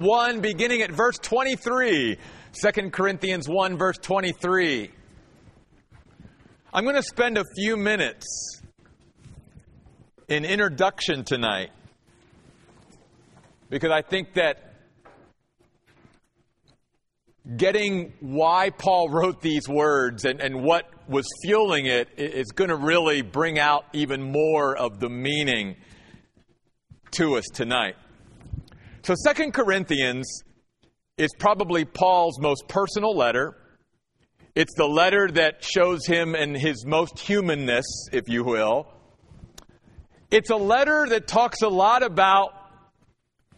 1, beginning at verse 23. 2 Corinthians 1, verse 23. I'm going to spend a few minutes in introduction tonight because I think that getting why Paul wrote these words and, and what was fueling it is going to really bring out even more of the meaning to us tonight. So, Second Corinthians is probably Paul's most personal letter. It's the letter that shows him in his most humanness, if you will. It's a letter that talks a lot about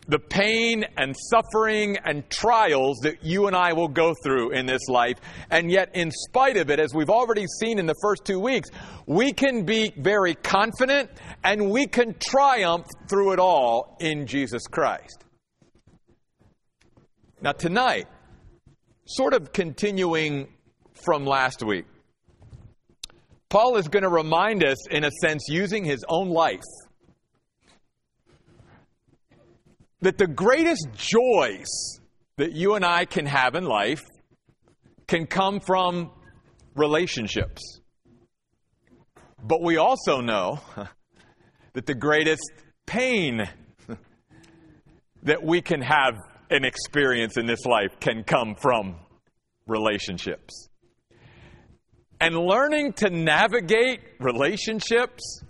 the pain and suffering and trials that you and I will go through in this life. And yet, in spite of it, as we've already seen in the first two weeks, we can be very confident and we can triumph through it all in Jesus Christ. Now, tonight, sort of continuing from last week, Paul is going to remind us, in a sense, using his own life, that the greatest joys that you and I can have in life can come from relationships. But we also know that the greatest pain that we can have an experience in this life can come from relationships. And learning to navigate relationships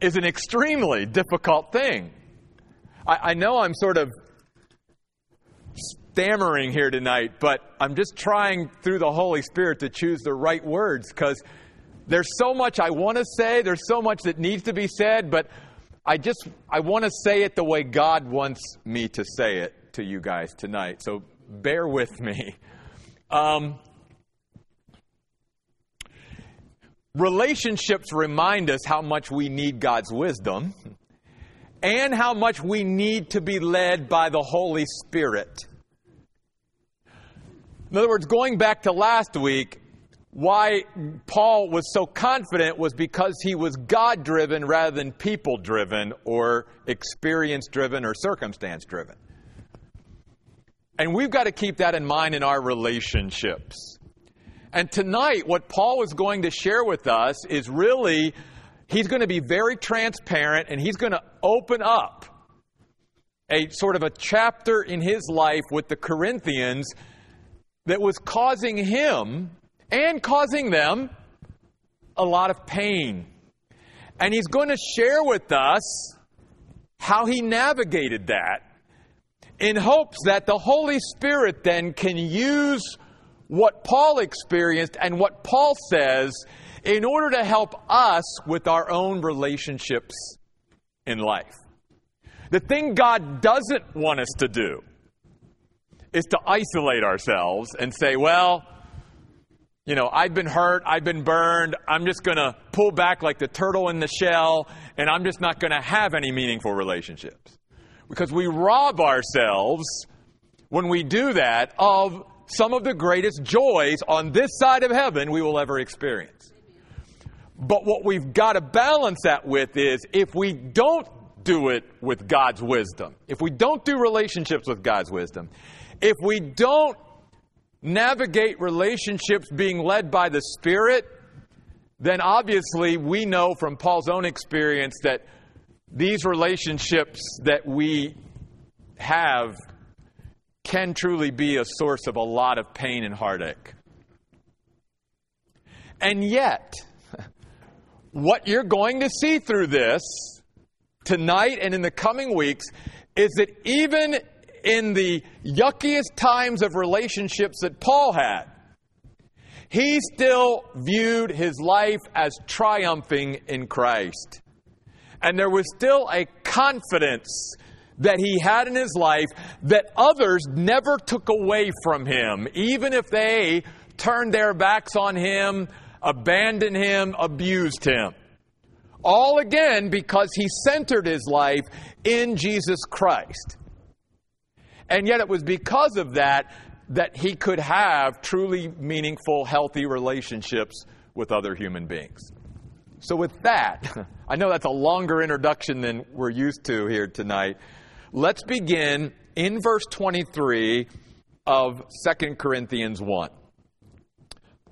is an extremely difficult thing. I, I, know I'm sort of stammering here tonight, but I'm just trying through the Holy Spirit to choose the right words because there's so much I want to say, there's so much that needs to be said, but I just I want to say it the way God wants me to say it to you guys tonight. So bear with me. Um, relationships remind us how much we need God's wisdom and how much we need to be led by the Holy Spirit. In other words, going back to last week, why Paul was so confident was because he was God driven rather than people driven or experience driven or circumstance driven. And we've got to keep that in mind in our relationships. And tonight, what Paul is going to share with us is really, he's going to be very transparent and he's going to open up a sort of a chapter in his life with the Corinthians that was causing him and causing them a lot of pain. And he's going to share with us how he navigated that in hopes that the Holy Spirit then can use what Paul experienced and what Paul says in order to help us with our own relationships in life. The thing God doesn't want us to do is to isolate ourselves and say, well, you know, I've been hurt, I've been burned, I'm just going to pull back like the turtle in the shell, and I'm just not going to have any meaningful relationships. Because we rob ourselves when we do that of some of the greatest joys on this side of heaven we will ever experience. But what we've got to balance that with is if we don't do it with God's wisdom, if we don't do relationships with God's wisdom, if we don't navigate relationships being led by the Spirit, then obviously we know from Paul's own experience that these relationships that we have can truly be a source of a lot of pain and heartache. And yet, what you're going to see through this tonight and in the coming weeks is that even in the yuckiest times of relationships that Paul had, he still viewed his life as triumphing in Christ. And there was still a confidence that he had in his life that others never took away from him, even if they turned their backs on him, abandoned him, abused him. All again because he centered his life in Jesus Christ. And yet it was because of that that he could have truly meaningful, healthy relationships with other human beings. So, with that, I know that's a longer introduction than we're used to here tonight. Let's begin in verse 23 of 2 Corinthians 1.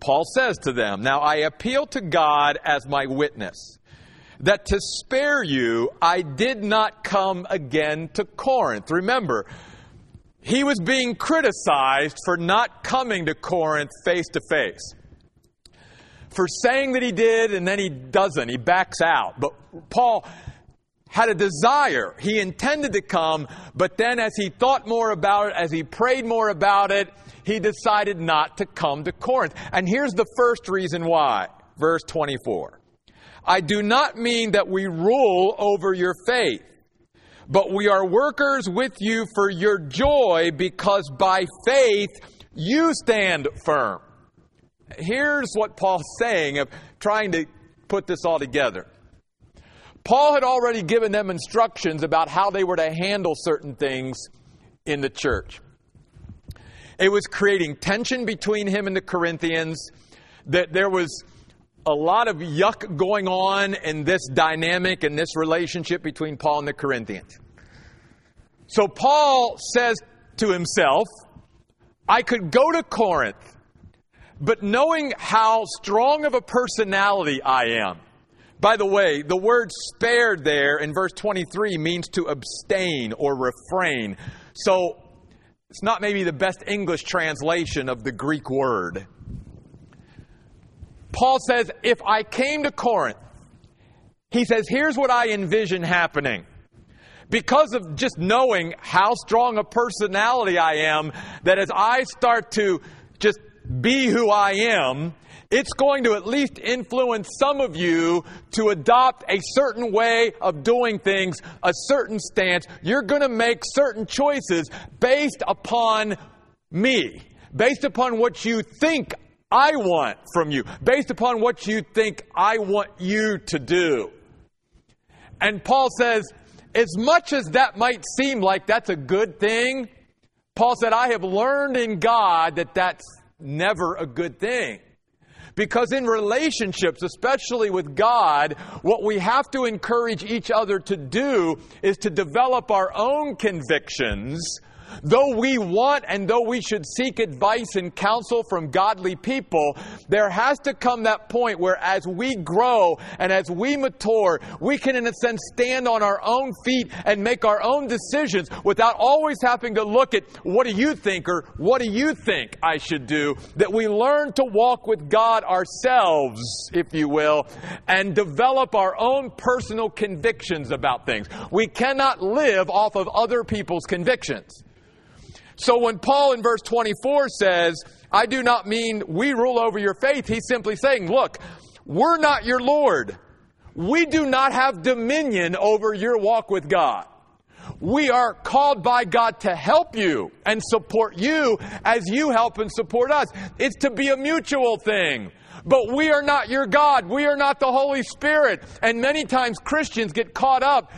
Paul says to them, Now I appeal to God as my witness, that to spare you I did not come again to Corinth. Remember, he was being criticized for not coming to Corinth face to face. For saying that he did and then he doesn't, he backs out. But Paul had a desire. He intended to come, but then as he thought more about it, as he prayed more about it, he decided not to come to Corinth. And here's the first reason why. Verse 24. I do not mean that we rule over your faith, but we are workers with you for your joy because by faith you stand firm. Here's what Paul's saying of trying to put this all together. Paul had already given them instructions about how they were to handle certain things in the church. It was creating tension between him and the Corinthians, that there was a lot of yuck going on in this dynamic and this relationship between Paul and the Corinthians. So Paul says to himself, I could go to Corinth, but knowing how strong of a personality I am, by the way, the word spared there in verse 23 means to abstain or refrain. So it's not maybe the best English translation of the Greek word. Paul says, if I came to Corinth, he says, here's what I envision happening. Because of just knowing how strong a personality I am, that as I start to just be who I am, it's going to at least influence some of you to adopt a certain way of doing things, a certain stance. You're going to make certain choices based upon me, based upon what you think I want from you, based upon what you think I want you to do. And Paul says, as much as that might seem like that's a good thing, Paul said, I have learned in God that that's never a good thing. Because in relationships, especially with God, what we have to encourage each other to do is to develop our own convictions Though we want and though we should seek advice and counsel from godly people, there has to come that point where as we grow and as we mature, we can in a sense stand on our own feet and make our own decisions without always having to look at what do you think or what do you think I should do. That we learn to walk with God ourselves, if you will, and develop our own personal convictions about things. We cannot live off of other people's convictions. So when Paul in verse 24 says, I do not mean we rule over your faith, he's simply saying, look, we're not your Lord. We do not have dominion over your walk with God. We are called by God to help you and support you as you help and support us. It's to be a mutual thing. But we are not your God. We are not the Holy Spirit. And many times Christians get caught up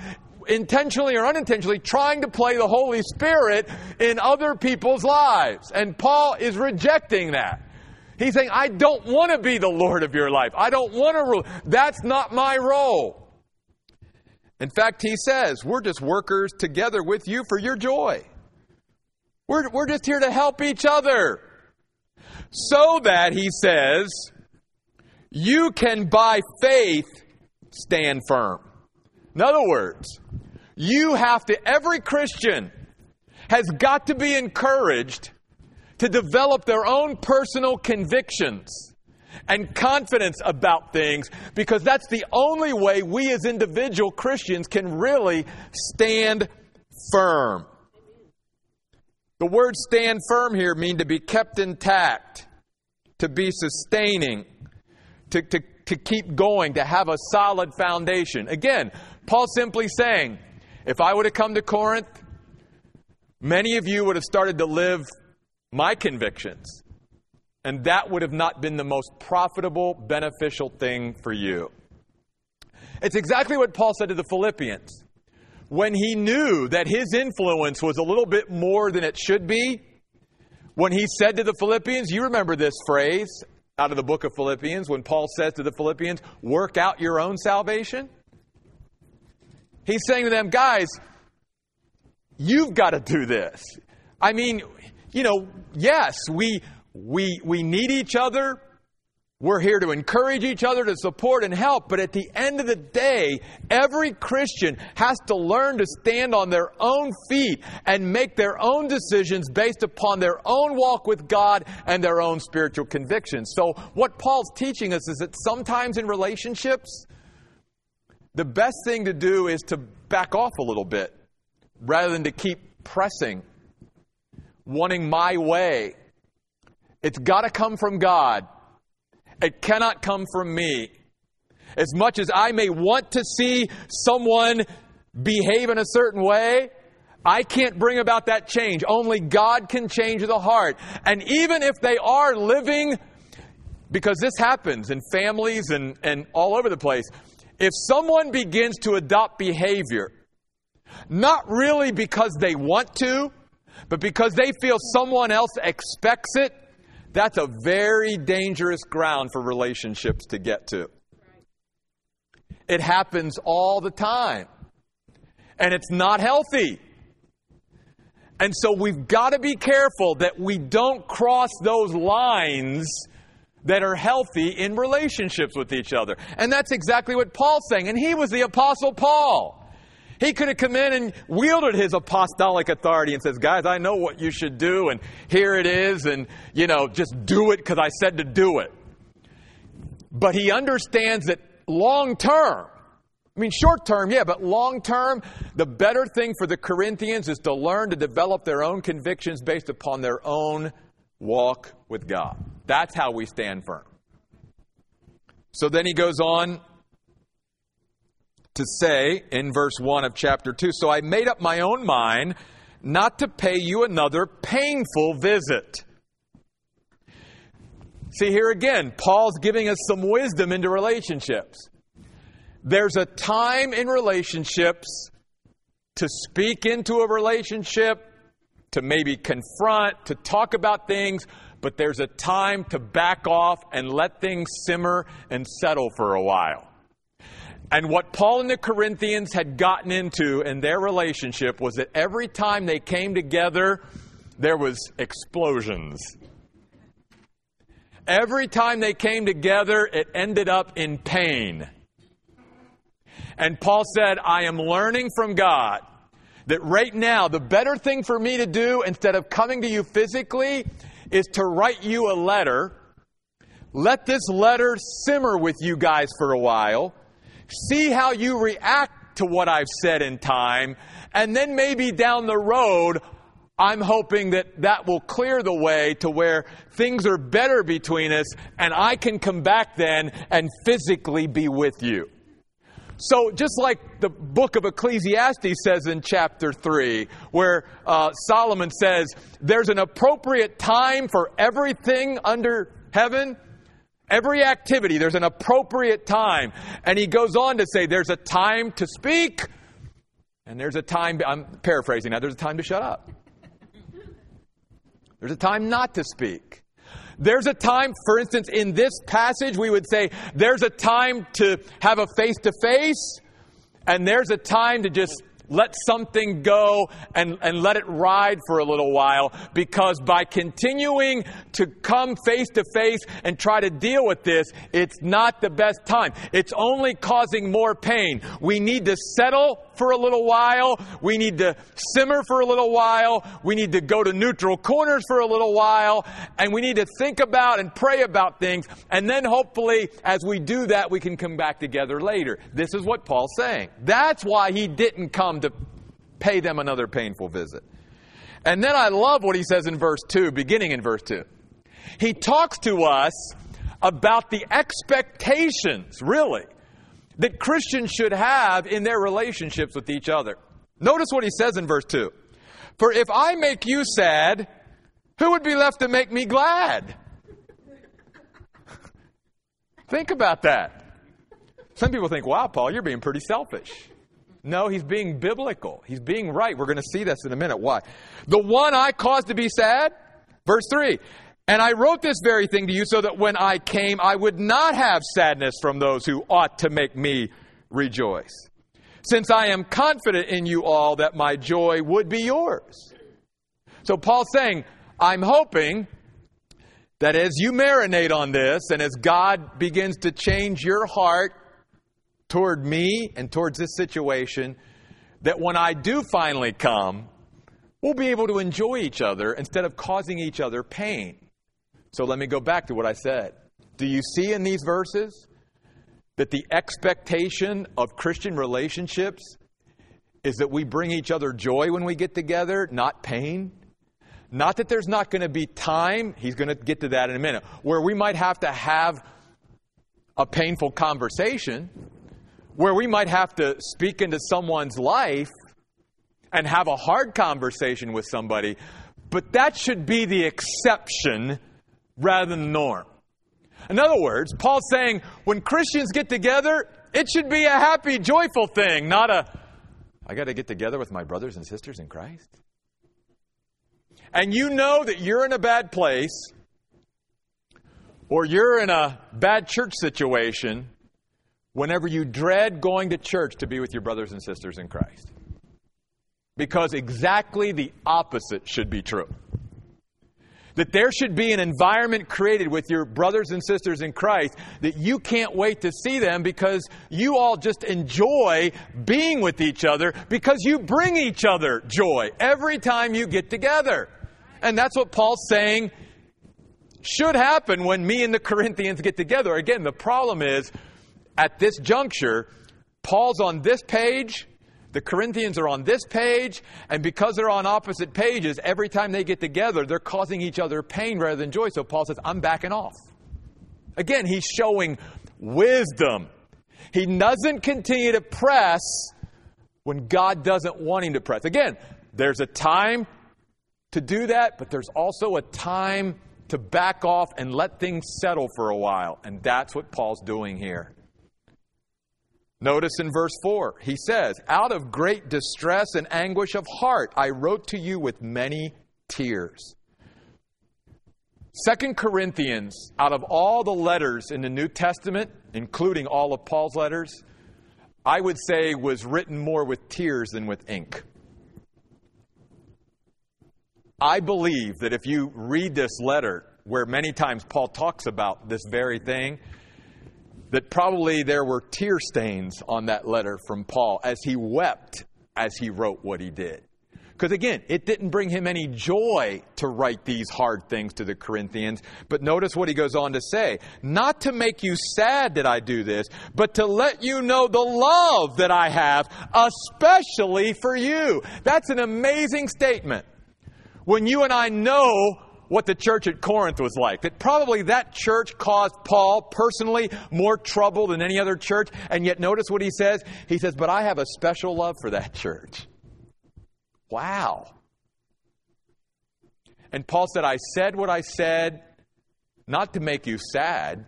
intentionally or unintentionally trying to play the Holy Spirit in other people's lives. And Paul is rejecting that. He's saying, I don't want to be the Lord of your life. I don't want to rule. That's not my role. In fact, he says, we're just workers together with you for your joy. We're, we're just here to help each other. So that, he says, you can by faith stand firm. In other words, you have to, every Christian has got to be encouraged to develop their own personal convictions and confidence about things because that's the only way we as individual Christians can really stand firm. The word stand firm here mean to be kept intact, to be sustaining, to, to, to keep going, to have a solid foundation. Again, Paul simply saying, if I would have come to Corinth, many of you would have started to live my convictions. And that would have not been the most profitable, beneficial thing for you. It's exactly what Paul said to the Philippians. When he knew that his influence was a little bit more than it should be, when he said to the Philippians, you remember this phrase, out of the book of Philippians when Paul says to the Philippians, work out your own salvation? He's saying to them, guys, you've got to do this. I mean, you know, yes, we, we, we need each other. We're here to encourage each other, to support and help, but at the end of the day, every Christian has to learn to stand on their own feet and make their own decisions based upon their own walk with God and their own spiritual convictions. So, what Paul's teaching us is that sometimes in relationships, the best thing to do is to back off a little bit rather than to keep pressing, wanting my way. It's got to come from God. It cannot come from me. As much as I may want to see someone behave in a certain way, I can't bring about that change. Only God can change the heart. And even if they are living, because this happens in families and, and all over the place, if someone begins to adopt behavior, not really because they want to, but because they feel someone else expects it, that's a very dangerous ground for relationships to get to. It happens all the time. And it's not healthy. And so we've got to be careful that we don't cross those lines that are healthy in relationships with each other. And that's exactly what Paul's saying. And he was the Apostle Paul. He could have come in and wielded his apostolic authority and says, guys, I know what you should do and here it is and, you know, just do it because I said to do it. But he understands that long term, I mean, short term, yeah, but long term, the better thing for the Corinthians is to learn to develop their own convictions based upon their own walk with God. That's how we stand firm. So then he goes on to say in verse 1 of chapter 2 So I made up my own mind not to pay you another painful visit. See, here again, Paul's giving us some wisdom into relationships. There's a time in relationships to speak into a relationship, to maybe confront, to talk about things, but there's a time to back off and let things simmer and settle for a while. And what Paul and the Corinthians had gotten into in their relationship was that every time they came together, there was explosions. Every time they came together, it ended up in pain. And Paul said, I am learning from God that right now, the better thing for me to do instead of coming to you physically is to write you a letter. Let this letter simmer with you guys for a while see how you react to what I've said in time, and then maybe down the road, I'm hoping that that will clear the way to where things are better between us and I can come back then and physically be with you. So, just like the book of Ecclesiastes says in chapter 3, where uh, Solomon says, there's an appropriate time for everything under heaven, Every activity, there's an appropriate time. And he goes on to say there's a time to speak, and there's a time, I'm paraphrasing now, there's a time to shut up. There's a time not to speak. There's a time, for instance, in this passage, we would say there's a time to have a face to face, and there's a time to just let something go and, and let it ride for a little while because by continuing to come face to face and try to deal with this, it's not the best time. It's only causing more pain. We need to settle for a little while. We need to simmer for a little while. We need to go to neutral corners for a little while. And we need to think about and pray about things. And then hopefully, as we do that, we can come back together later. This is what Paul's saying. That's why he didn't come to pay them another painful visit. And then I love what he says in verse 2, beginning in verse 2. He talks to us about the expectations, really, that Christians should have in their relationships with each other. Notice what he says in verse 2 For if I make you sad, who would be left to make me glad? think about that. Some people think, wow, Paul, you're being pretty selfish. No, he's being biblical. He's being right. We're going to see this in a minute. Why? The one I caused to be sad, verse 3 And I wrote this very thing to you so that when I came, I would not have sadness from those who ought to make me rejoice. Since I am confident in you all that my joy would be yours. So Paul's saying, I'm hoping that as you marinate on this and as God begins to change your heart toward me and towards this situation, that when I do finally come, we'll be able to enjoy each other instead of causing each other pain. So let me go back to what I said. Do you see in these verses that the expectation of Christian relationships is that we bring each other joy when we get together, not pain? Not that there's not going to be time, he's going to get to that in a minute, where we might have to have a painful conversation, where we might have to speak into someone's life and have a hard conversation with somebody, but that should be the exception rather than the norm. In other words, Paul's saying when Christians get together, it should be a happy, joyful thing, not a, I got to get together with my brothers and sisters in Christ. And you know that you're in a bad place or you're in a bad church situation whenever you dread going to church to be with your brothers and sisters in Christ. Because exactly the opposite should be true. That there should be an environment created with your brothers and sisters in Christ that you can't wait to see them because you all just enjoy being with each other because you bring each other joy every time you get together. And that's what Paul's saying should happen when me and the Corinthians get together. Again, the problem is at this juncture, Paul's on this page, the Corinthians are on this page, and because they're on opposite pages, every time they get together, they're causing each other pain rather than joy. So Paul says, I'm backing off. Again, he's showing wisdom. He doesn't continue to press when God doesn't want him to press. Again, there's a time to do that, but there's also a time to back off and let things settle for a while. And that's what Paul's doing here. Notice in verse 4, he says, Out of great distress and anguish of heart, I wrote to you with many tears. Second Corinthians, out of all the letters in the New Testament, including all of Paul's letters, I would say was written more with tears than with ink. I believe that if you read this letter, where many times Paul talks about this very thing, that probably there were tear stains on that letter from Paul as he wept as he wrote what he did. Because again, it didn't bring him any joy to write these hard things to the Corinthians. But notice what he goes on to say. Not to make you sad that I do this, but to let you know the love that I have, especially for you. That's an amazing statement. When you and I know what the church at Corinth was like. That probably that church caused Paul personally more trouble than any other church. And yet, notice what he says. He says, But I have a special love for that church. Wow. And Paul said, I said what I said not to make you sad,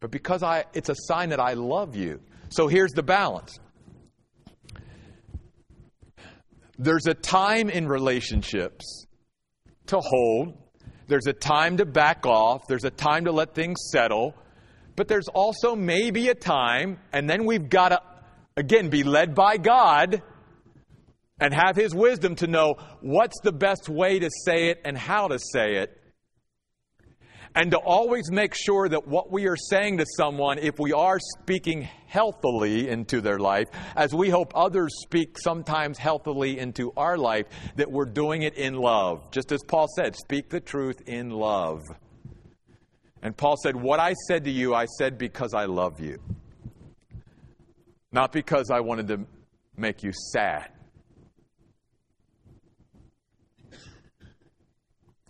but because I, it's a sign that I love you. So here's the balance. There's a time in relationships to hold. There's a time to back off. There's a time to let things settle. But there's also maybe a time, and then we've got to, again, be led by God and have His wisdom to know what's the best way to say it and how to say it and to always make sure that what we are saying to someone, if we are speaking healthily into their life, as we hope others speak sometimes healthily into our life, that we're doing it in love. Just as Paul said, speak the truth in love. And Paul said, What I said to you, I said because I love you, not because I wanted to make you sad.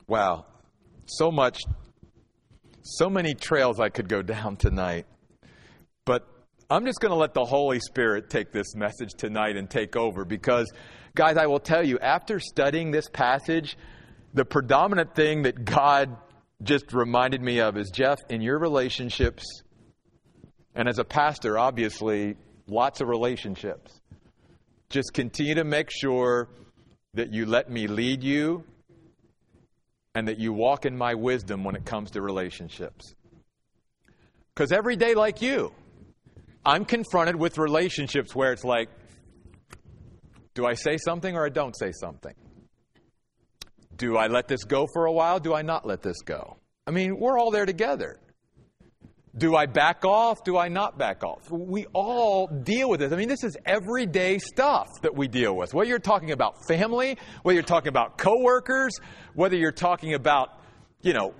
Wow, so much so many trails I could go down tonight. But I'm just going to let the Holy Spirit take this message tonight and take over because, guys, I will tell you, after studying this passage, the predominant thing that God just reminded me of is Jeff, in your relationships, and as a pastor, obviously, lots of relationships, just continue to make sure that you let me lead you and that you walk in my wisdom when it comes to relationships. Because every day, like you, I'm confronted with relationships where it's like, do I say something or I don't say something? Do I let this go for a while? Do I not let this go? I mean, we're all there together. Do I back off? Do I not back off? We all deal with this. I mean, this is everyday stuff that we deal with. Whether you're talking about family, whether you're talking about coworkers, whether you're talking about, you know,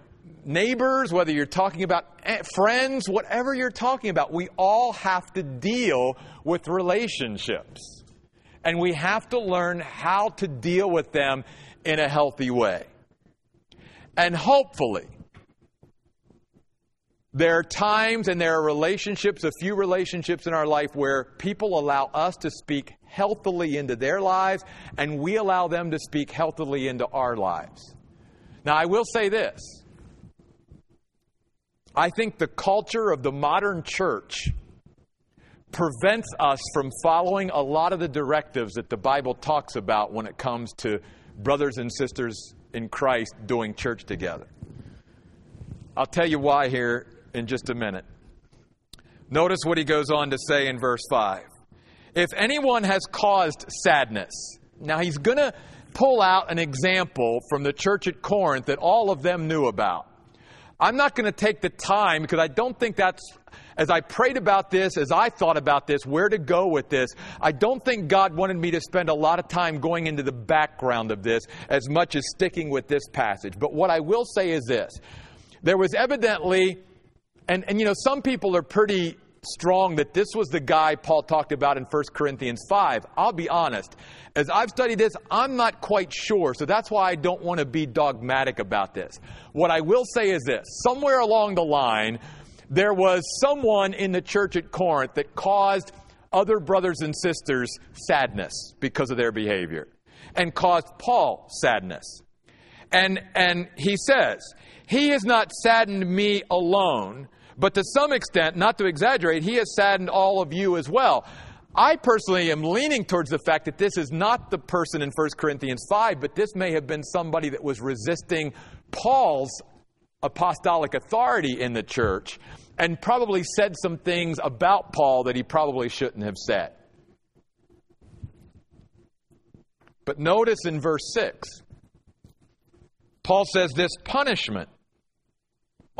neighbors, whether you're talking about eh, friends, whatever you're talking about, we all have to deal with relationships. And we have to learn how to deal with them in a healthy way. And hopefully, there are times and there are relationships, a few relationships in our life where people allow us to speak healthily into their lives and we allow them to speak healthily into our lives. Now, I will say this. I think the culture of the modern church prevents us from following a lot of the directives that the Bible talks about when it comes to brothers and sisters in Christ doing church together. I'll tell you why here in just a minute. Notice what he goes on to say in verse 5. If anyone has caused sadness, now he's going to pull out an example from the church at Corinth that all of them knew about. I'm not going to take the time because I don't think that's, as I prayed about this, as I thought about this, where to go with this, I don't think God wanted me to spend a lot of time going into the background of this as much as sticking with this passage. But what I will say is this there was evidently and, and you know, some people are pretty strong that this was the guy Paul talked about in 1 Corinthians 5. I'll be honest. As I've studied this, I'm not quite sure, so that's why I don't want to be dogmatic about this. What I will say is this somewhere along the line, there was someone in the church at Corinth that caused other brothers and sisters sadness because of their behavior and caused Paul sadness. And, and he says, He has not saddened me alone but to some extent, not to exaggerate, he has saddened all of you as well. I personally am leaning towards the fact that this is not the person in 1 Corinthians 5, but this may have been somebody that was resisting Paul's apostolic authority in the church and probably said some things about Paul that he probably shouldn't have said. But notice in verse 6, Paul says this punishment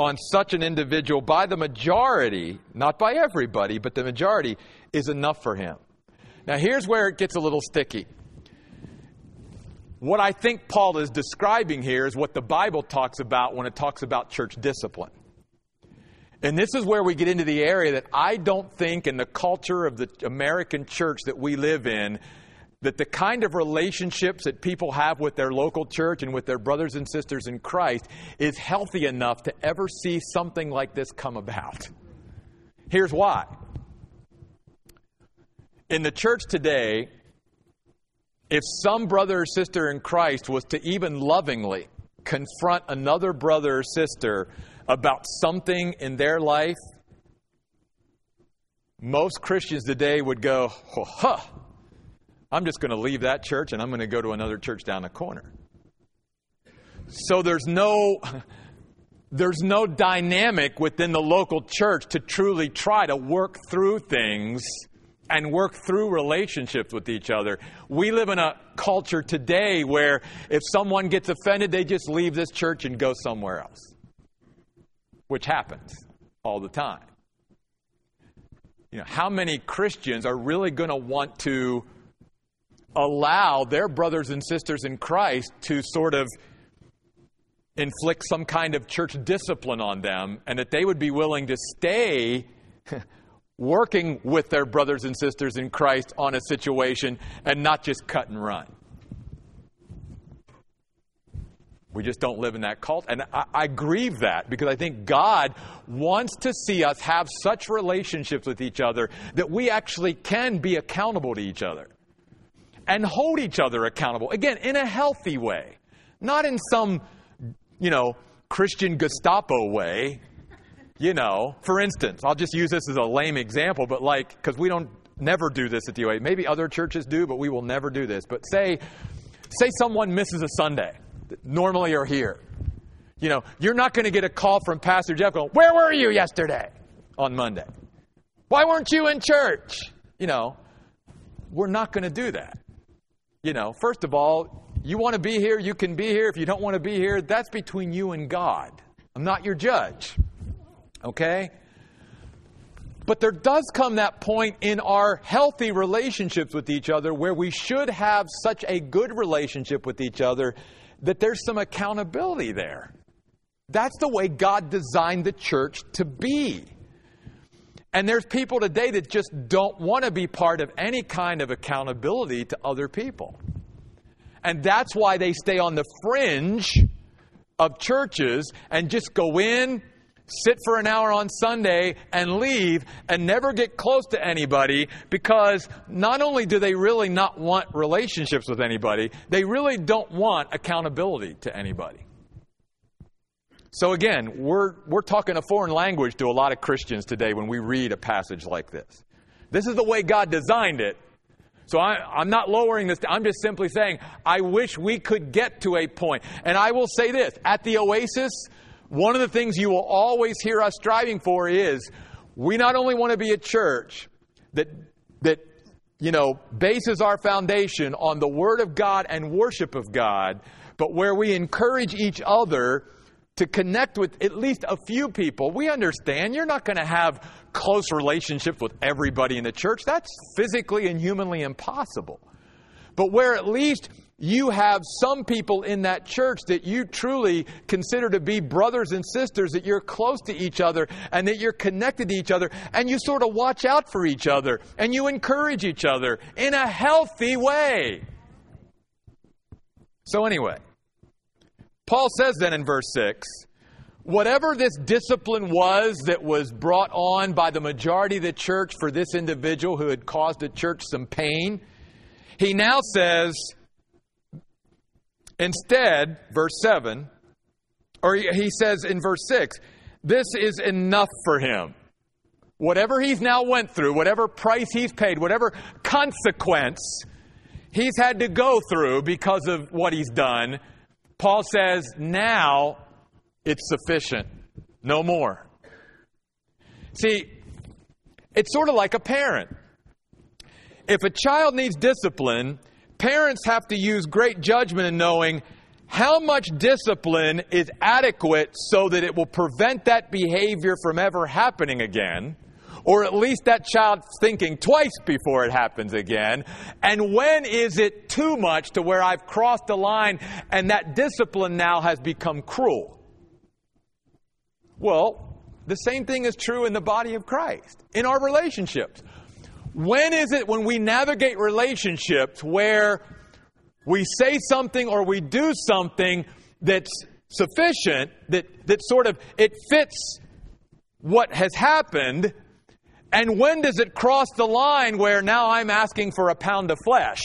on such an individual by the majority, not by everybody, but the majority, is enough for him. Now, here's where it gets a little sticky. What I think Paul is describing here is what the Bible talks about when it talks about church discipline. And this is where we get into the area that I don't think in the culture of the American church that we live in that the kind of relationships that people have with their local church and with their brothers and sisters in Christ is healthy enough to ever see something like this come about. Here's why. In the church today, if some brother or sister in Christ was to even lovingly confront another brother or sister about something in their life, most Christians today would go, huh, I'm just going to leave that church and I'm going to go to another church down the corner. So there's no there's no dynamic within the local church to truly try to work through things and work through relationships with each other. We live in a culture today where if someone gets offended, they just leave this church and go somewhere else, which happens all the time. You know, how many Christians are really going to want to allow their brothers and sisters in Christ to sort of inflict some kind of church discipline on them and that they would be willing to stay working with their brothers and sisters in Christ on a situation and not just cut and run. We just don't live in that cult. And I, I, grieve that because I think God wants to see us have such relationships with each other that we actually can be accountable to each other and hold each other accountable. Again, in a healthy way, not in some, you know, Christian Gestapo way. You know, for instance, I'll just use this as a lame example, but like, because we don't never do this at the OA. Maybe other churches do, but we will never do this. But say, say someone misses a Sunday, normally are here, You know, you're not going to get a call from Pastor Jeff going, Where were you yesterday on Monday? Why weren't you in church? You know, we're not going to do that. You know, first of all, you want to be here, you can be here. If you don't want to be here, that's between you and God. I'm not your judge. Okay? But there does come that point in our healthy relationships with each other where we should have such a good relationship with each other that there's some accountability there. That's the way God designed the church to be. And there's people today that just don't want to be part of any kind of accountability to other people. And that's why they stay on the fringe of churches and just go in, sit for an hour on Sunday, and leave and never get close to anybody because not only do they really not want relationships with anybody, they really don't want accountability to anybody. So again, we're, we're talking a foreign language to a lot of Christians today when we read a passage like this. This is the way God designed it. So I, am not lowering this. I'm just simply saying, I wish we could get to a point. And I will say this at the Oasis, one of the things you will always hear us striving for is we not only want to be a church that, that you know, bases our foundation on the Word of God and worship of God, but where we encourage each other to connect with at least a few people. We understand you're not going to have close relationships with everybody in the church. That's physically and humanly impossible. But where at least you have some people in that church that you truly consider to be brothers and sisters, that you're close to each other and that you're connected to each other, and you sort of watch out for each other and you encourage each other in a healthy way. So, anyway, Paul says then in verse 6 whatever this discipline was that was brought on by the majority of the church for this individual who had caused the church some pain, he now says, instead, verse 7, or he says in verse 6, this is enough for him. Whatever he's now went through, whatever price he's paid, whatever consequence he's had to go through because of what he's done, Paul says, now it's sufficient. No more. See, it's sort of like a parent. If a child needs discipline, parents have to use great judgment in knowing how much discipline is adequate so that it will prevent that behavior from ever happening again or at least that child thinking twice before it happens again? And when is it too much to where I've crossed the line and that discipline now has become cruel? Well, the same thing is true in the body of Christ, in our relationships. When is it when we navigate relationships where we say something or we do something that's sufficient, that, that sort of it fits what has happened, and when does it cross the line where now I'm asking for a pound of flesh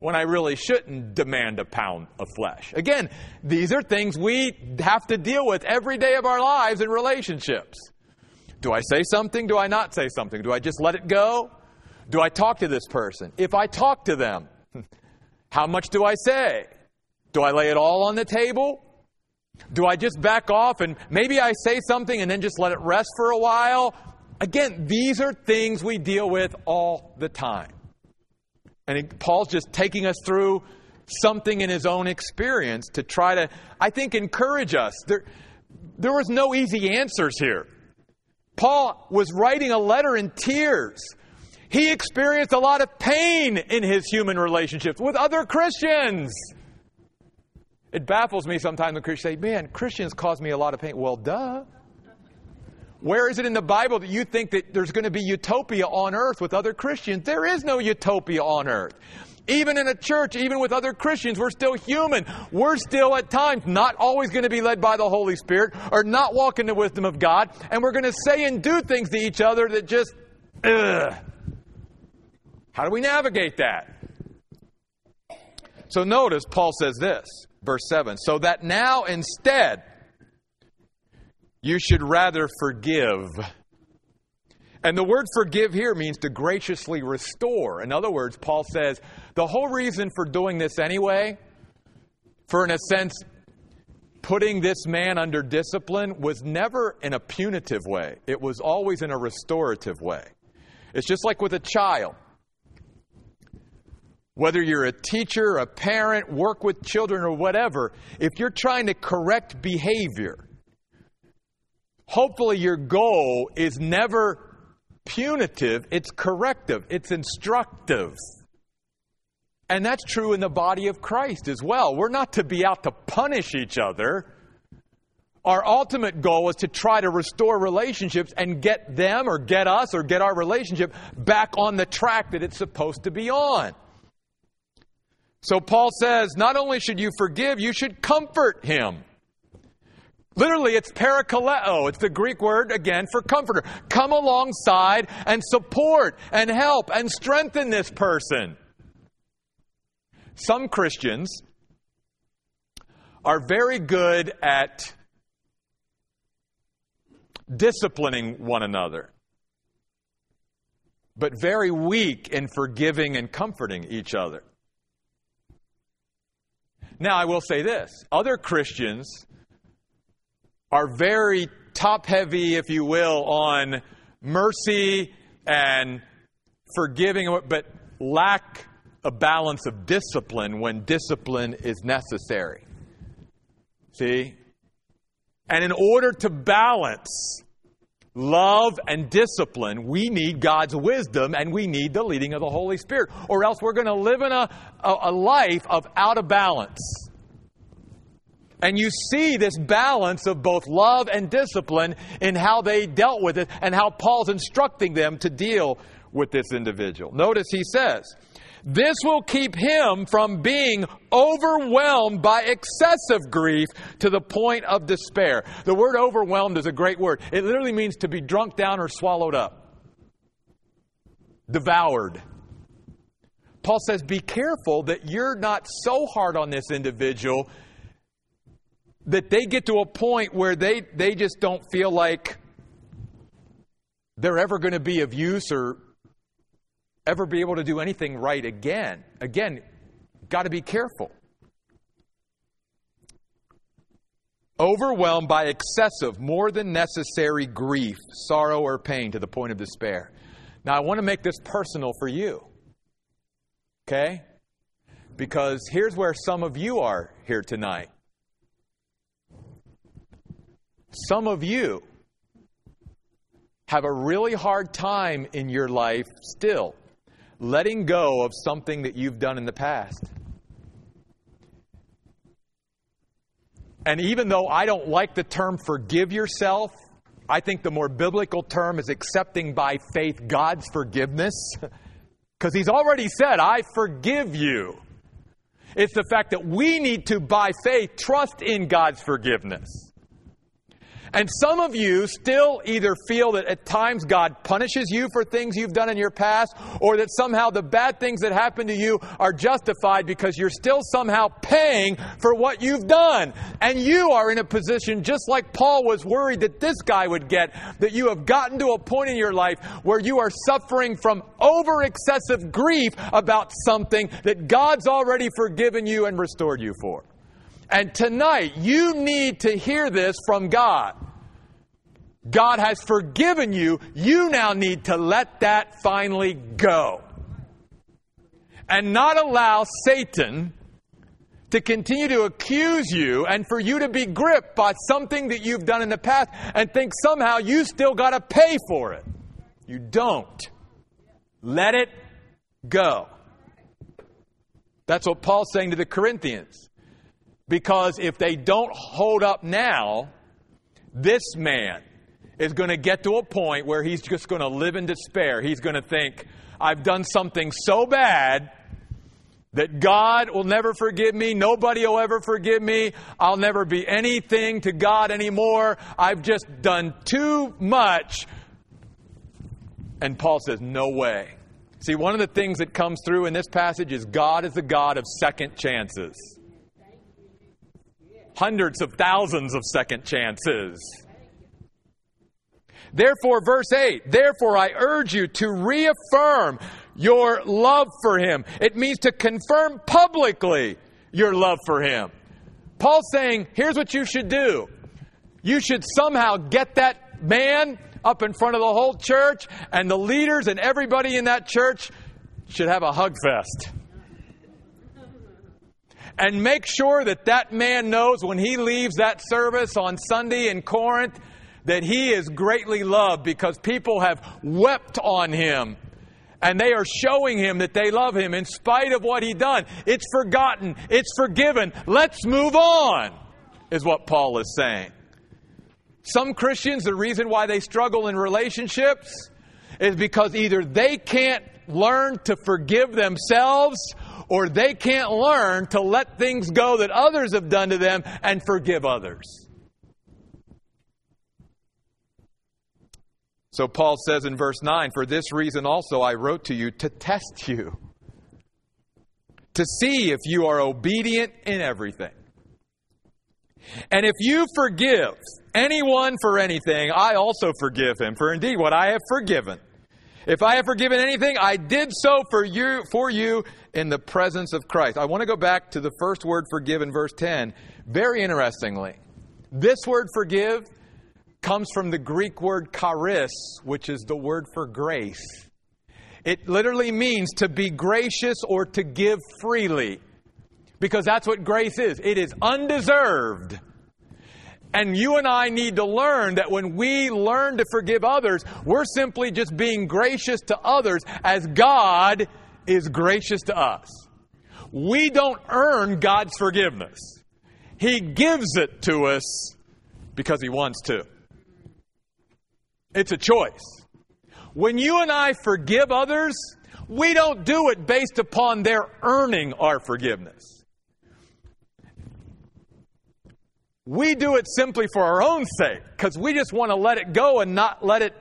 when I really shouldn't demand a pound of flesh? Again, these are things we have to deal with every day of our lives in relationships. Do I say something? Do I not say something? Do I just let it go? Do I talk to this person? If I talk to them, how much do I say? Do I lay it all on the table? Do I just back off and maybe I say something and then just let it rest for a while? Again, these are things we deal with all the time. And Paul's just taking us through something in his own experience to try to, I think, encourage us. There, there was no easy answers here. Paul was writing a letter in tears. He experienced a lot of pain in his human relationships with other Christians. It baffles me sometimes when Christians say, Man, Christians cause me a lot of pain. Well, duh. Where is it in the Bible that you think that there's going to be utopia on earth with other Christians? There is no utopia on earth. Even in a church, even with other Christians, we're still human. We're still at times not always going to be led by the Holy Spirit or not walk in the wisdom of God. And we're going to say and do things to each other that just, ugh. How do we navigate that? So notice Paul says this, verse 7 so that now instead, you should rather forgive. And the word forgive here means to graciously restore. In other words, Paul says the whole reason for doing this anyway, for in a sense, putting this man under discipline was never in a punitive way, it was always in a restorative way. It's just like with a child. Whether you're a teacher, a parent, work with children, or whatever, if you're trying to correct behavior, hopefully your goal is never punitive, it's corrective, it's instructive. And that's true in the body of Christ as well. We're not to be out to punish each other. Our ultimate goal is to try to restore relationships and get them or get us or get our relationship back on the track that it's supposed to be on. So Paul says, not only should you forgive, you should comfort him. Literally, it's parakaleo. It's the Greek word again for comforter. Come alongside and support and help and strengthen this person. Some Christians are very good at disciplining one another, but very weak in forgiving and comforting each other. Now, I will say this other Christians are very top heavy, if you will, on mercy and forgiving, but lack a balance of discipline when discipline is necessary. See? And in order to balance love and discipline, we need God's wisdom and we need the leading of the Holy Spirit, or else we're going to live in a, a, a, life of out of balance. And you see this balance of both love and discipline in how they dealt with it and how Paul's instructing them to deal with this individual. Notice he says, this will keep him from being overwhelmed by excessive grief to the point of despair. The word overwhelmed is a great word. It literally means to be drunk down or swallowed up, devoured. Paul says, Be careful that you're not so hard on this individual that they get to a point where they, they just don't feel like they're ever going to be of use or ever be able to do anything right again. Again, got to be careful. Overwhelmed by excessive, more than necessary grief, sorrow, or pain to the point of despair. Now, I want to make this personal for you. Okay? Because here's where some of you are here tonight. Some of you have a really hard time in your life still letting go of something that you've done in the past. And even though I don't like the term forgive yourself, I think the more biblical term is accepting by faith God's forgiveness. Because He's already said, I forgive you. It's the fact that we need to, by faith, trust in God's forgiveness. And some of you still either feel that at times God punishes you for things you've done in your past, or that somehow the bad things that happen to you are justified because you're still somehow paying for what you've done. And you are in a position, just like Paul was worried that this guy would get, that you have gotten to a point in your life where you are suffering from over excessive grief about something that God's already forgiven you and restored you for. And tonight, you need to hear this from God. God has forgiven you. You now need to let that finally go. And not allow Satan to continue to accuse you and for you to be gripped by something that you've done in the past and think somehow you still got to pay for it. You don't. Let it go. That's what Paul's saying to the Corinthians. Because if they don't hold up now, this man is going to get to a point where he's just going to live in despair. He's going to think, I've done something so bad that God will never forgive me. Nobody will ever forgive me. I'll never be anything to God anymore. I've just done too much. And Paul says, No way. See, one of the things that comes through in this passage is God is the God of second chances hundreds of thousands of second chances. Therefore, verse 8, therefore I urge you to reaffirm your love for him. It means to confirm publicly your love for him. Paul's saying, here's what you should do. You should somehow get that man up in front of the whole church, and the leaders and everybody in that church should have a hug fest. And make sure that that man knows when he leaves that service on Sunday in Corinth that he is greatly loved because people have wept on him and they are showing him that they love him in spite of what he done. It's forgotten. It's forgiven. Let's move on, is what Paul is saying. Some Christians, the reason why they struggle in relationships is because either they can't learn to forgive themselves or they can't learn to let things go that others have done to them and forgive others. So Paul says in verse 9, For this reason also I wrote to you to test you, to see if you are obedient in everything. And if you forgive anyone for anything, I also forgive him. For indeed, what I have forgiven, if I have forgiven anything, I did so for you, for you in the presence of Christ. I want to go back to the first word forgive in verse 10. Very interestingly, this word forgive comes from the Greek word charis, which is the word for grace. It literally means to be gracious or to give freely, because that's what grace is. It is undeserved. And you and I need to learn that when we learn to forgive others, we're simply just being gracious to others as God is gracious to us. We don't earn God's forgiveness. He gives it to us because He wants to. It's a choice. When you and I forgive others, we don't do it based upon their earning our forgiveness. We do it simply for our own sake because we just want to let it go and not let it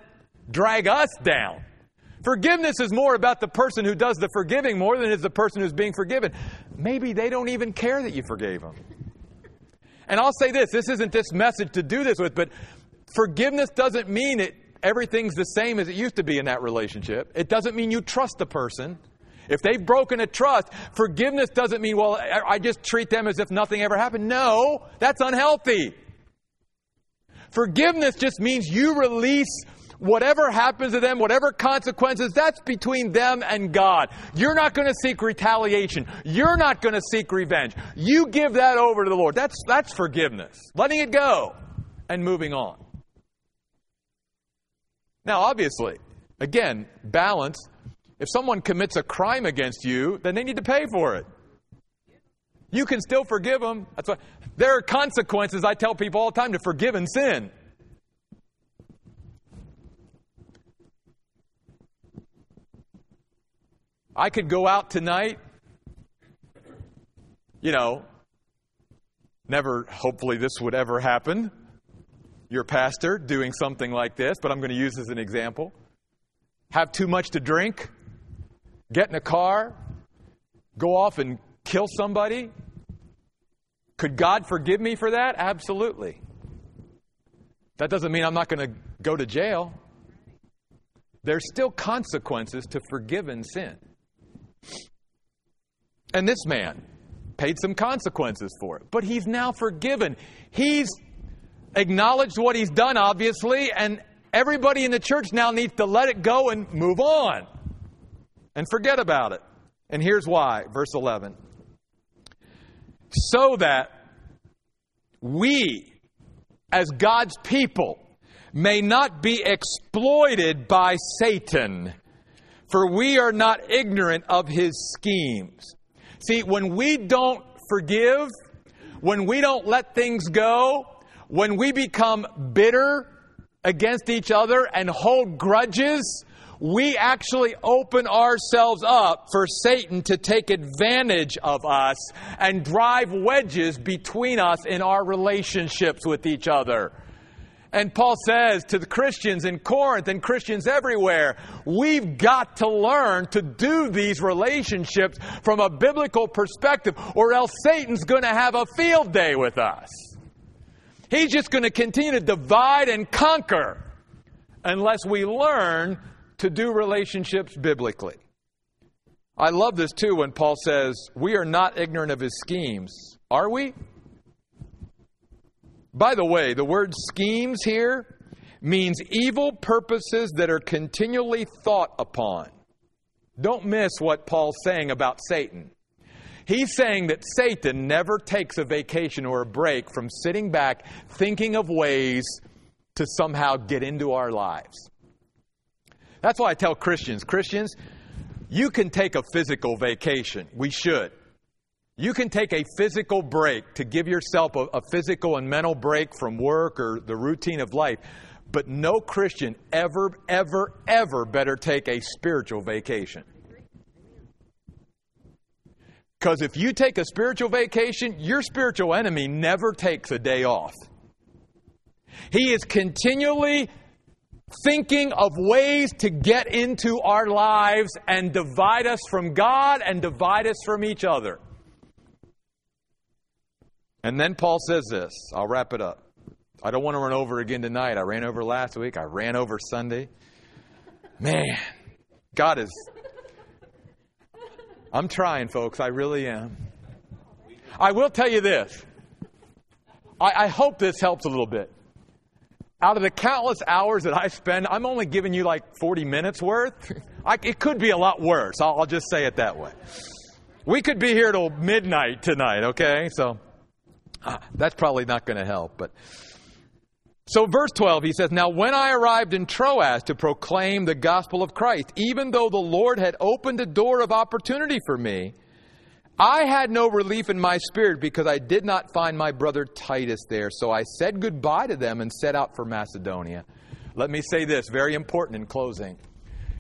drag us down. Forgiveness is more about the person who does the forgiving more than it is the person who's being forgiven. Maybe they don't even care that you forgave them. And I'll say this this isn't this message to do this with, but forgiveness doesn't mean it everything's the same as it used to be in that relationship. It doesn't mean you trust the person. If they've broken a trust, forgiveness doesn't mean, well, I just treat them as if nothing ever happened. No, that's unhealthy. Forgiveness just means you release whatever happens to them, whatever consequences, that's between them and God. You're not going to seek retaliation. You're not going to seek revenge. You give that over to the Lord. That's, that's forgiveness. Letting it go and moving on. Now, obviously, again, balance. If someone commits a crime against you, then they need to pay for it. You can still forgive them. That's why there are consequences. I tell people all the time to forgive and sin. I could go out tonight, you know, never, hopefully, this would ever happen your pastor doing something like this, but I'm going to use as an example. Have too much to drink, get in a car, go off and kill somebody. Could God forgive me for that? Absolutely. That doesn't mean I'm not going to go to jail. There's still consequences to forgiven sin. And this man paid some consequences for it, but he's now forgiven. He's acknowledged what he's done, obviously, and everybody in the church now needs to let it go and move on and forget about it. And here's why, verse 11. So that we, as God's people, may not be exploited by Satan, for we are not ignorant of his schemes. See, when we don't forgive, when we don't let things go, when we become bitter against each other and hold grudges, we actually open ourselves up for Satan to take advantage of us and drive wedges between us in our relationships with each other. And Paul says to the Christians in Corinth and Christians everywhere, we've got to learn to do these relationships from a biblical perspective, or else Satan's going to have a field day with us. He's just going to continue to divide and conquer unless we learn to do relationships biblically. I love this too when Paul says, We are not ignorant of his schemes. Are we? By the way, the word schemes here means evil purposes that are continually thought upon. Don't miss what Paul's saying about Satan. He's saying that Satan never takes a vacation or a break from sitting back thinking of ways to somehow get into our lives. That's why I tell Christians Christians, you can take a physical vacation. We should. You can take a physical break to give yourself a, a, physical and mental break from work or the routine of life. But no Christian ever, ever, ever better take a spiritual vacation. Because if you take a spiritual vacation, your spiritual enemy never takes a day off. He is continually thinking of ways to get into our lives and divide us from God and divide us from each other. And then Paul says this. I'll wrap it up. I don't want to run over again tonight. I ran over last week. I ran over Sunday. Man, God is I'm trying, folks. I really am. I will tell you this. I, I hope this helps a little bit. Out of the countless hours that I spend, I'm only giving you like 40 minutes worth. I, it could be a lot worse. I'll, I'll just say it that way. We could be here till midnight tonight, okay? So that's probably not going to help, but so, verse 12, he says, Now when I arrived in Troas to proclaim the gospel of Christ, even though the Lord had opened a door of opportunity for me, I had no relief in my spirit because I did not find my brother Titus there. So I said goodbye to them and set out for Macedonia. Let me say this, very important in closing.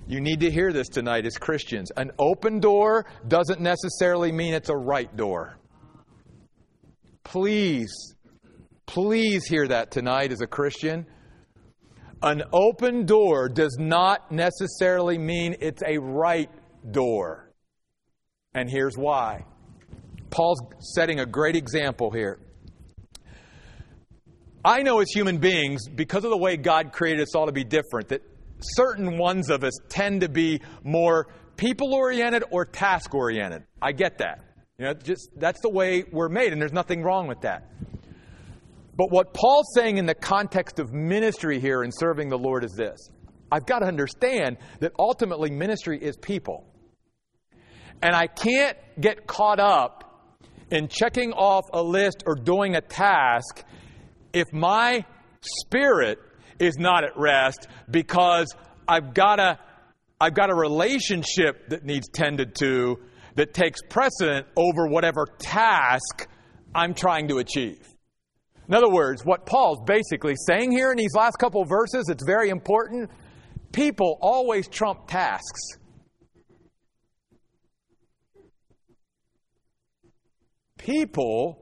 You need to hear this tonight as Christians. An open door doesn't necessarily mean it's a right door. Please Please hear that tonight as a Christian. An open door does not necessarily mean it's a right door. And here's why. Paul's setting a great example here. I know as human beings, because of the way God created us all to be different, that certain ones of us tend to be more people oriented or task oriented. I get that. You know, just that's the way we're made, and there's nothing wrong with that. But what Paul's saying in the context of ministry here and serving the Lord is this I've got to understand that ultimately ministry is people. And I can't get caught up in checking off a list or doing a task if my spirit is not at rest because I've got a, I've got a relationship that needs tended to that takes precedent over whatever task I'm trying to achieve. In other words, what Paul's basically saying here in these last couple verses, it's very important. People always trump tasks. People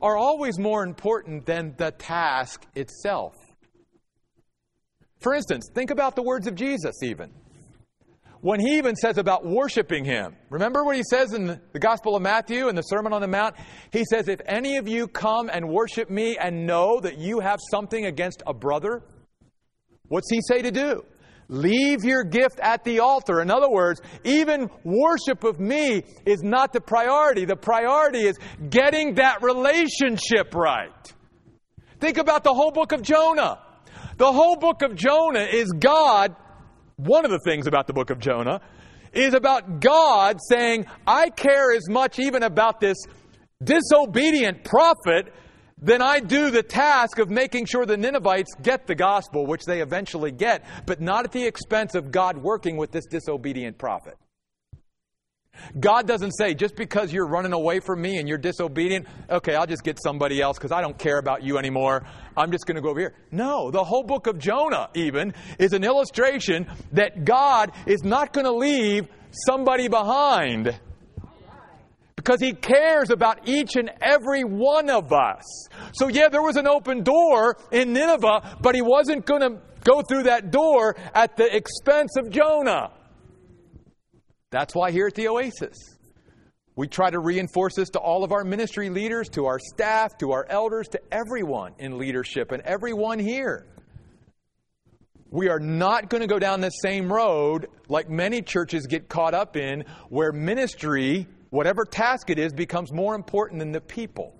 are always more important than the task itself. For instance, think about the words of Jesus, even when he even says about worshiping him. Remember what he says in the Gospel of Matthew in the Sermon on the Mount? He says, If any of you come and worship me and know that you have something against a brother, what's he say to do? Leave your gift at the altar. In other words, even worship of me is not the priority. The priority is getting that relationship right. Think about the whole book of Jonah. The whole book of Jonah is God one of the things about the book of Jonah is about God saying, I care as much even about this disobedient prophet than I do the task of making sure the Ninevites get the gospel, which they eventually get, but not at the expense of God working with this disobedient prophet. God doesn't say, just because you're running away from me and you're disobedient, okay, I'll just get somebody else because I don't care about you anymore. I'm just going to go over here. No, the whole book of Jonah, even, is an illustration that God is not going to leave somebody behind because he cares about each and every one of us. So, yeah, there was an open door in Nineveh, but he wasn't going to go through that door at the expense of Jonah. That's why here at the Oasis, we try to reinforce this to all of our ministry leaders, to our staff, to our elders, to everyone in leadership, and everyone here. We are not going to go down the same road like many churches get caught up in, where ministry, whatever task it is, becomes more important than the people.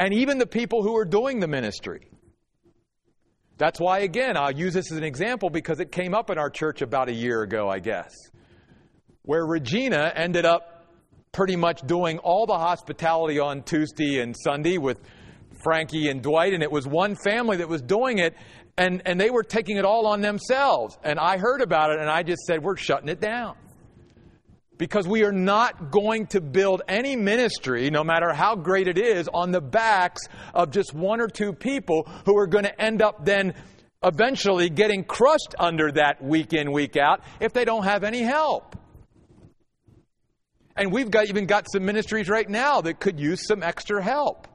and even the people who are doing the ministry. That's why, again, I'll use this as an example because it came up in our church about a year ago, I guess, where Regina ended up pretty much doing all the hospitality on Tuesday and Sunday with Frankie and Dwight, and it was one family that was doing it, and, and they were taking it all on themselves. And I heard about it, and I just said, We're shutting it down because we are not going to build any ministry, no matter how great it is, on the backs of just one or two people who are going to end up then eventually getting crushed under that week in, week out if they don't have any help. And we've got even got some ministries right now that could use some extra help.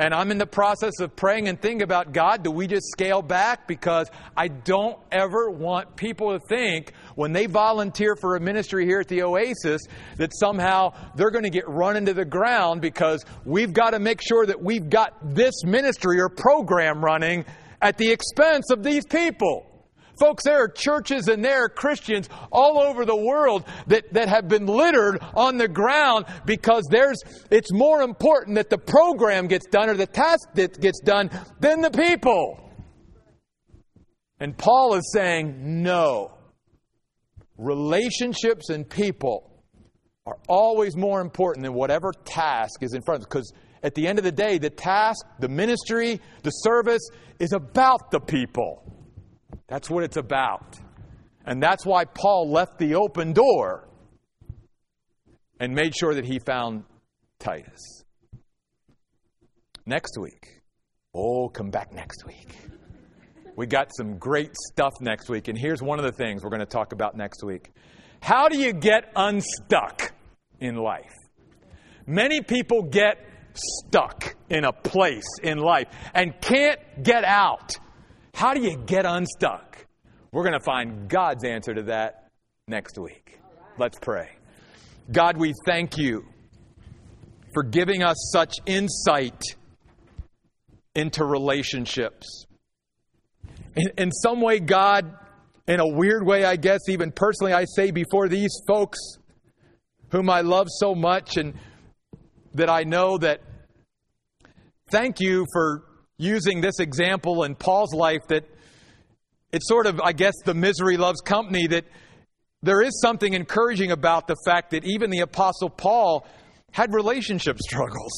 And I'm in the process of praying and thinking about God, do we just scale back? Because I don't ever want people to think when they volunteer for a ministry here at the Oasis that somehow they're going to get run into the ground because we've got to make sure that we've got this ministry or program running at the expense of these people. Folks, there are churches and there are Christians all over the world that, that have been littered on the ground because there's, it's more important that the program gets done or the task that gets done than the people. And Paul is saying, no. Relationships and people are always more important than whatever task is in front of us. Because at the end of the day, the task, the ministry, the service is about the people. That's what it's about. And that's why Paul left the open door and made sure that he found Titus. Next week. Oh, come back next week. We got some great stuff next week, and here's one of the things we're going to talk about next week. How do you get unstuck in life? Many people get stuck in a place in life and can't get out. How do you get unstuck? We're going to find God's answer to that next week. Let's pray. God, we thank you for giving us such insight into relationships. In, in, some way, God, in a weird way, I guess, even personally, I say before these folks whom I love so much and that I know that thank you for using this example in Paul's life that it's sort of, I guess, the misery loves company that there is something encouraging about the fact that even the Apostle Paul had relationship struggles.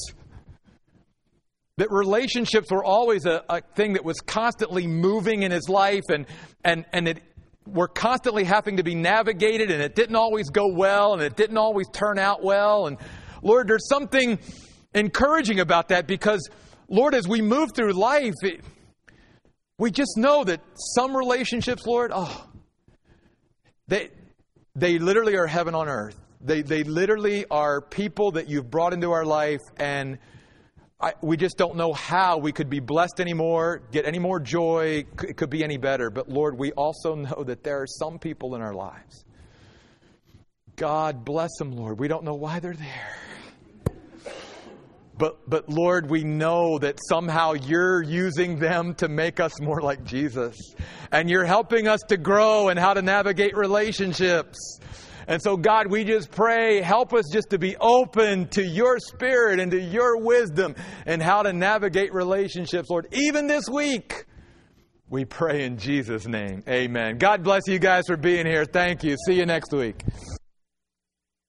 That relationships were always a, a thing that was constantly moving in his life and, and, and it were constantly having to be navigated and it didn't always go well and it didn't always turn out well. And Lord, there's something encouraging about that because Lord, as we move through life, it, we just know that some relationships, Lord, oh, they, they literally are heaven on earth. They, they literally are people that you've brought into our life, and I, we just don't know how we could be blessed anymore, get any more joy, it could be any better. But Lord, we also know that there are some people in our lives. God bless them, Lord. We don't know why they're there. But, but Lord, we know that somehow you're using them to make us more like Jesus. And you're helping us to grow and how to navigate relationships. And so, God, we just pray, help us just to be open to your spirit and to your wisdom and how to navigate relationships, Lord, even this week. We pray in Jesus' name. Amen. God bless you guys for being here. Thank you. See you next week.